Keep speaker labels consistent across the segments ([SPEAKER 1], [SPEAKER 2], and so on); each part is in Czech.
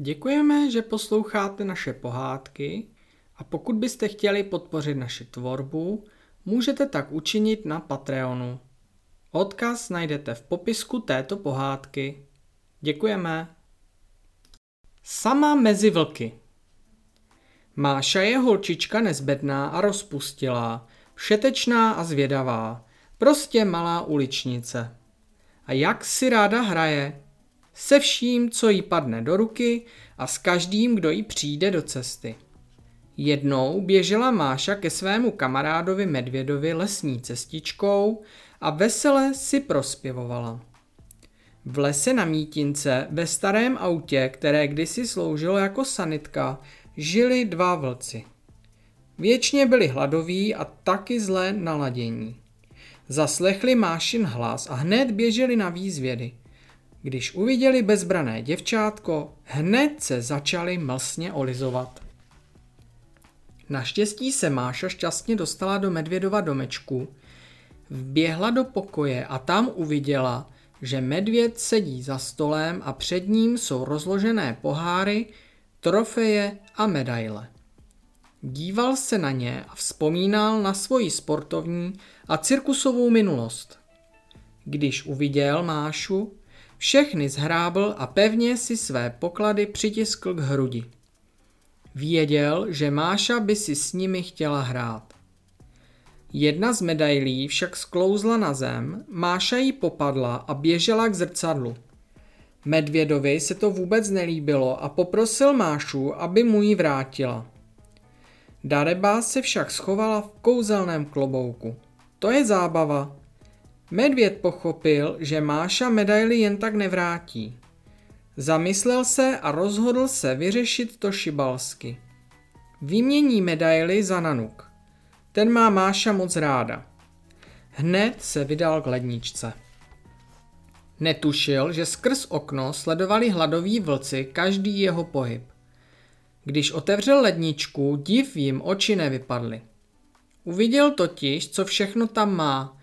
[SPEAKER 1] Děkujeme, že posloucháte naše pohádky a pokud byste chtěli podpořit naši tvorbu, můžete tak učinit na Patreonu. Odkaz najdete v popisku této pohádky. Děkujeme. Sama mezi vlky Máša je holčička nezbedná a rozpustilá, všetečná a zvědavá, prostě malá uličnice. A jak si ráda hraje, se vším, co jí padne do ruky a s každým, kdo jí přijde do cesty. Jednou běžela Máša ke svému kamarádovi Medvědovi lesní cestičkou a vesele si prospěvovala. V lese na mítince ve starém autě, které kdysi sloužilo jako sanitka, žili dva vlci. Věčně byli hladoví a taky zlé naladění. Zaslechli Mášin hlas a hned běželi na výzvědy – když uviděli bezbrané děvčátko, hned se začali mlsně olizovat. Naštěstí se Máša šťastně dostala do Medvědova domečku, vběhla do pokoje a tam uviděla, že medvěd sedí za stolem a před ním jsou rozložené poháry, trofeje a medaile. Díval se na ně a vzpomínal na svoji sportovní a cirkusovou minulost. Když uviděl Mášu, všechny zhrábl a pevně si své poklady přitiskl k hrudi. Věděl, že Máša by si s nimi chtěla hrát. Jedna z medailí však sklouzla na zem, Máša ji popadla a běžela k zrcadlu. Medvědovi se to vůbec nelíbilo a poprosil Mášu, aby mu ji vrátila. Dareba se však schovala v kouzelném klobouku. To je zábava, Medvěd pochopil, že Máša medaili jen tak nevrátí. Zamyslel se a rozhodl se vyřešit to šibalsky. Vymění medaily za nanuk. Ten má Máša moc ráda. Hned se vydal k ledničce. Netušil, že skrz okno sledovali hladoví vlci každý jeho pohyb. Když otevřel ledničku, div jim oči nevypadly. Uviděl totiž, co všechno tam má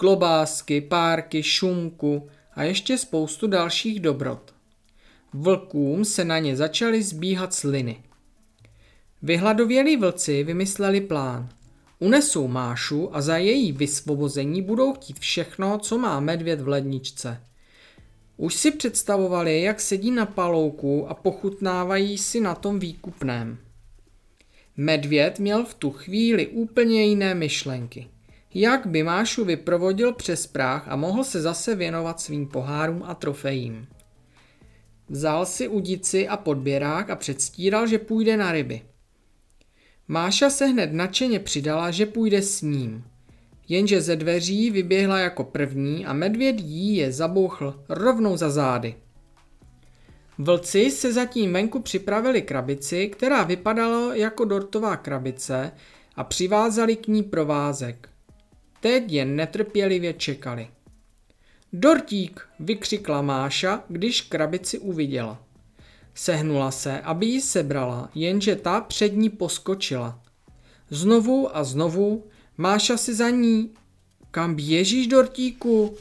[SPEAKER 1] klobásky, párky, šumku a ještě spoustu dalších dobrot. Vlkům se na ně začaly zbíhat sliny. Vyhladovělí vlci vymysleli plán. Unesou Mášu a za její vysvobození budou chtít všechno, co má medvěd v ledničce. Už si představovali, jak sedí na palouku a pochutnávají si na tom výkupném. Medvěd měl v tu chvíli úplně jiné myšlenky jak by Mášu vyprovodil přes práh a mohl se zase věnovat svým pohárům a trofejím. Vzal si udici a podběrák a předstíral, že půjde na ryby. Máša se hned nadšeně přidala, že půjde s ním. Jenže ze dveří vyběhla jako první a medvěd jí je zabouchl rovnou za zády. Vlci se zatím venku připravili krabici, která vypadala jako dortová krabice a přivázali k ní provázek. Teď jen netrpělivě čekali. Dortík, vykřikla Máša, když krabici uviděla. Sehnula se, aby ji sebrala, jenže ta před ní poskočila. Znovu a znovu Máša si za ní. Kam běžíš, Dortíku?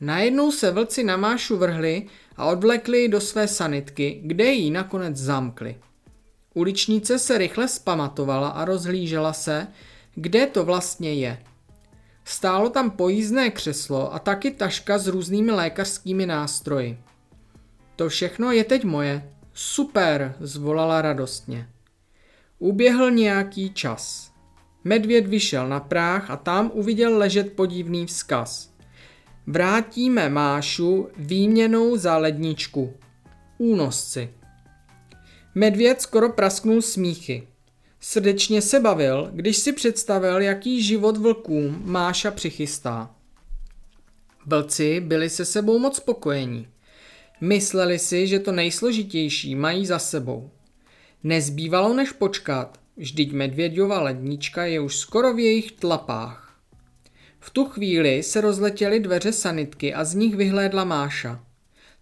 [SPEAKER 1] Najednou se vlci na Mášu vrhli a odvlekli do své sanitky, kde ji nakonec zamkli. Uličnice se rychle spamatovala a rozhlížela se, kde to vlastně je. Stálo tam pojízdné křeslo a taky taška s různými lékařskými nástroji. To všechno je teď moje. Super, zvolala radostně. Uběhl nějaký čas. Medvěd vyšel na práh a tam uviděl ležet podivný vzkaz. Vrátíme Mášu výměnou za ledničku. Únosci. Medvěd skoro prasknul smíchy. Srdečně se bavil, když si představil, jaký život vlkům Máša přichystá. Vlci byli se sebou moc spokojení. Mysleli si, že to nejsložitější mají za sebou. Nezbývalo než počkat, vždyť medvěďova lednička je už skoro v jejich tlapách. V tu chvíli se rozletěly dveře sanitky a z nich vyhlédla Máša.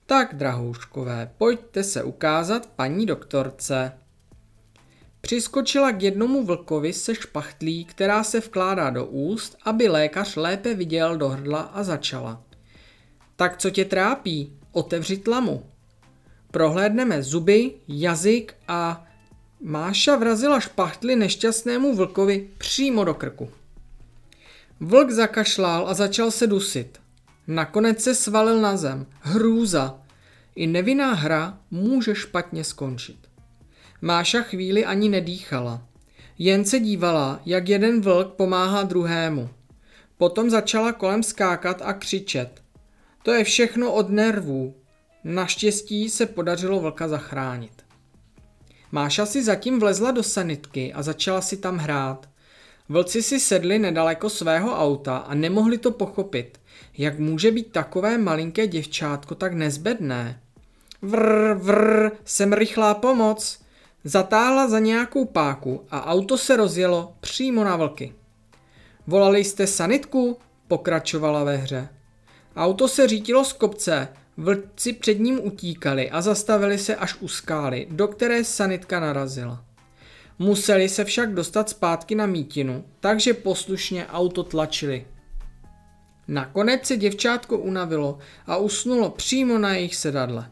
[SPEAKER 1] Tak, drahouškové, pojďte se ukázat paní doktorce. Přiskočila k jednomu vlkovi se špachtlí, která se vkládá do úst, aby lékař lépe viděl do hrdla a začala. Tak co tě trápí? Otevři tlamu. prohlédneme zuby, jazyk a Máša vrazila špachtly nešťastnému vlkovi přímo do krku. Vlk zakašlál a začal se dusit. Nakonec se svalil na zem. Hrůza. I nevinná hra může špatně skončit. Máša chvíli ani nedýchala. Jen se dívala, jak jeden vlk pomáhá druhému. Potom začala kolem skákat a křičet. To je všechno od nervů. Naštěstí se podařilo vlka zachránit. Máša si zatím vlezla do sanitky a začala si tam hrát. Vlci si sedli nedaleko svého auta a nemohli to pochopit, jak může být takové malinké děvčátko tak nezbedné. Vrr, vrr, jsem rychlá pomoc. Zatáhla za nějakou páku a auto se rozjelo přímo na vlky. Volali jste sanitku? Pokračovala ve hře. Auto se řítilo z kopce, vlci před ním utíkali a zastavili se až u skály, do které sanitka narazila. Museli se však dostat zpátky na mítinu, takže poslušně auto tlačili. Nakonec se děvčátko unavilo a usnulo přímo na jejich sedadle.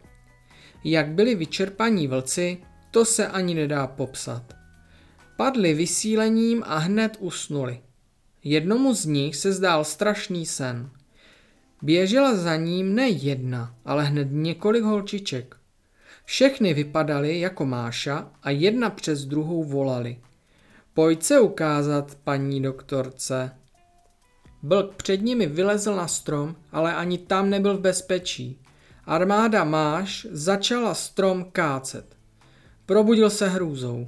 [SPEAKER 1] Jak byli vyčerpaní vlci, to se ani nedá popsat. Padli vysílením a hned usnuli. Jednomu z nich se zdál strašný sen. Běžela za ním ne jedna, ale hned několik holčiček. Všechny vypadaly jako Máša a jedna přes druhou volali. Pojď se ukázat, paní doktorce. Blk před nimi vylezl na strom, ale ani tam nebyl v bezpečí. Armáda Máš začala strom kácet. Probudil se hrůzou.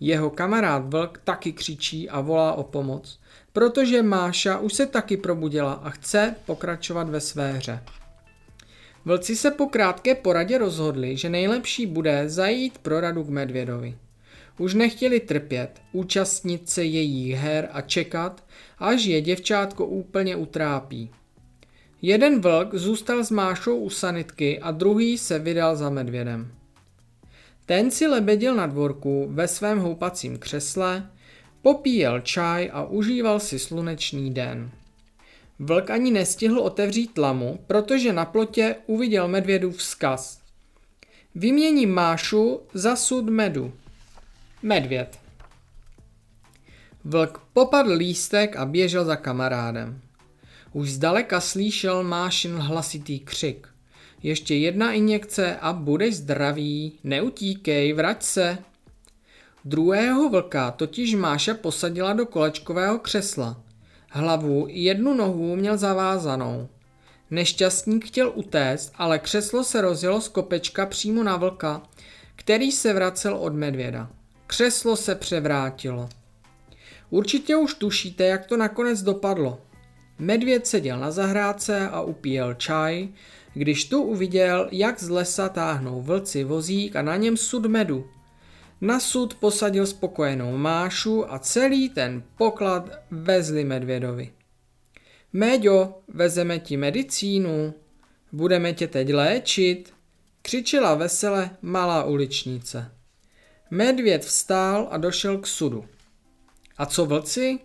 [SPEAKER 1] Jeho kamarád Vlk taky křičí a volá o pomoc, protože Máša už se taky probudila a chce pokračovat ve své hře. Vlci se po krátké poradě rozhodli, že nejlepší bude zajít pro radu k Medvědovi. Už nechtěli trpět, účastnit se jejich her a čekat, až je děvčátko úplně utrápí. Jeden vlk zůstal s Mášou u sanitky a druhý se vydal za medvědem. Ten si lebedil na dvorku ve svém houpacím křesle, popíjel čaj a užíval si slunečný den. Vlk ani nestihl otevřít lamu, protože na plotě uviděl medvědův vzkaz. Vyměním Mášu za sud medu. Medvěd. Vlk popadl lístek a běžel za kamarádem. Už zdaleka slyšel Mášin hlasitý křik. Ještě jedna injekce a budeš zdravý, neutíkej, vrať se. Druhého vlka totiž Máša posadila do kolečkového křesla. Hlavu i jednu nohu měl zavázanou. Nešťastník chtěl utéct, ale křeslo se rozjelo z kopečka přímo na vlka, který se vracel od medvěda. Křeslo se převrátilo. Určitě už tušíte, jak to nakonec dopadlo. Medvěd seděl na zahrádce a upíjel čaj, když tu uviděl, jak z lesa táhnou vlci vozík a na něm sud medu. Na sud posadil spokojenou Mášu a celý ten poklad vezli medvědovi. Méďo, vezeme ti medicínu, budeme tě teď léčit, křičela vesele malá uličnice. Medvěd vstál a došel k sudu. A co vlci?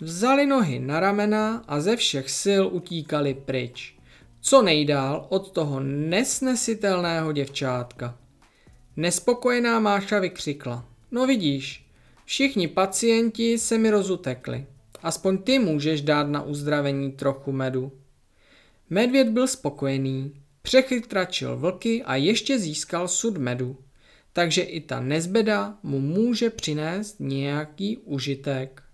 [SPEAKER 1] Vzali nohy na ramena a ze všech sil utíkali pryč. Co nejdál od toho nesnesitelného děvčátka. Nespokojená Máša vykřikla. No vidíš, všichni pacienti se mi rozutekli. Aspoň ty můžeš dát na uzdravení trochu medu. Medvěd byl spokojený, přechytračil vlky a ještě získal sud medu. Takže i ta nezbeda mu může přinést nějaký užitek.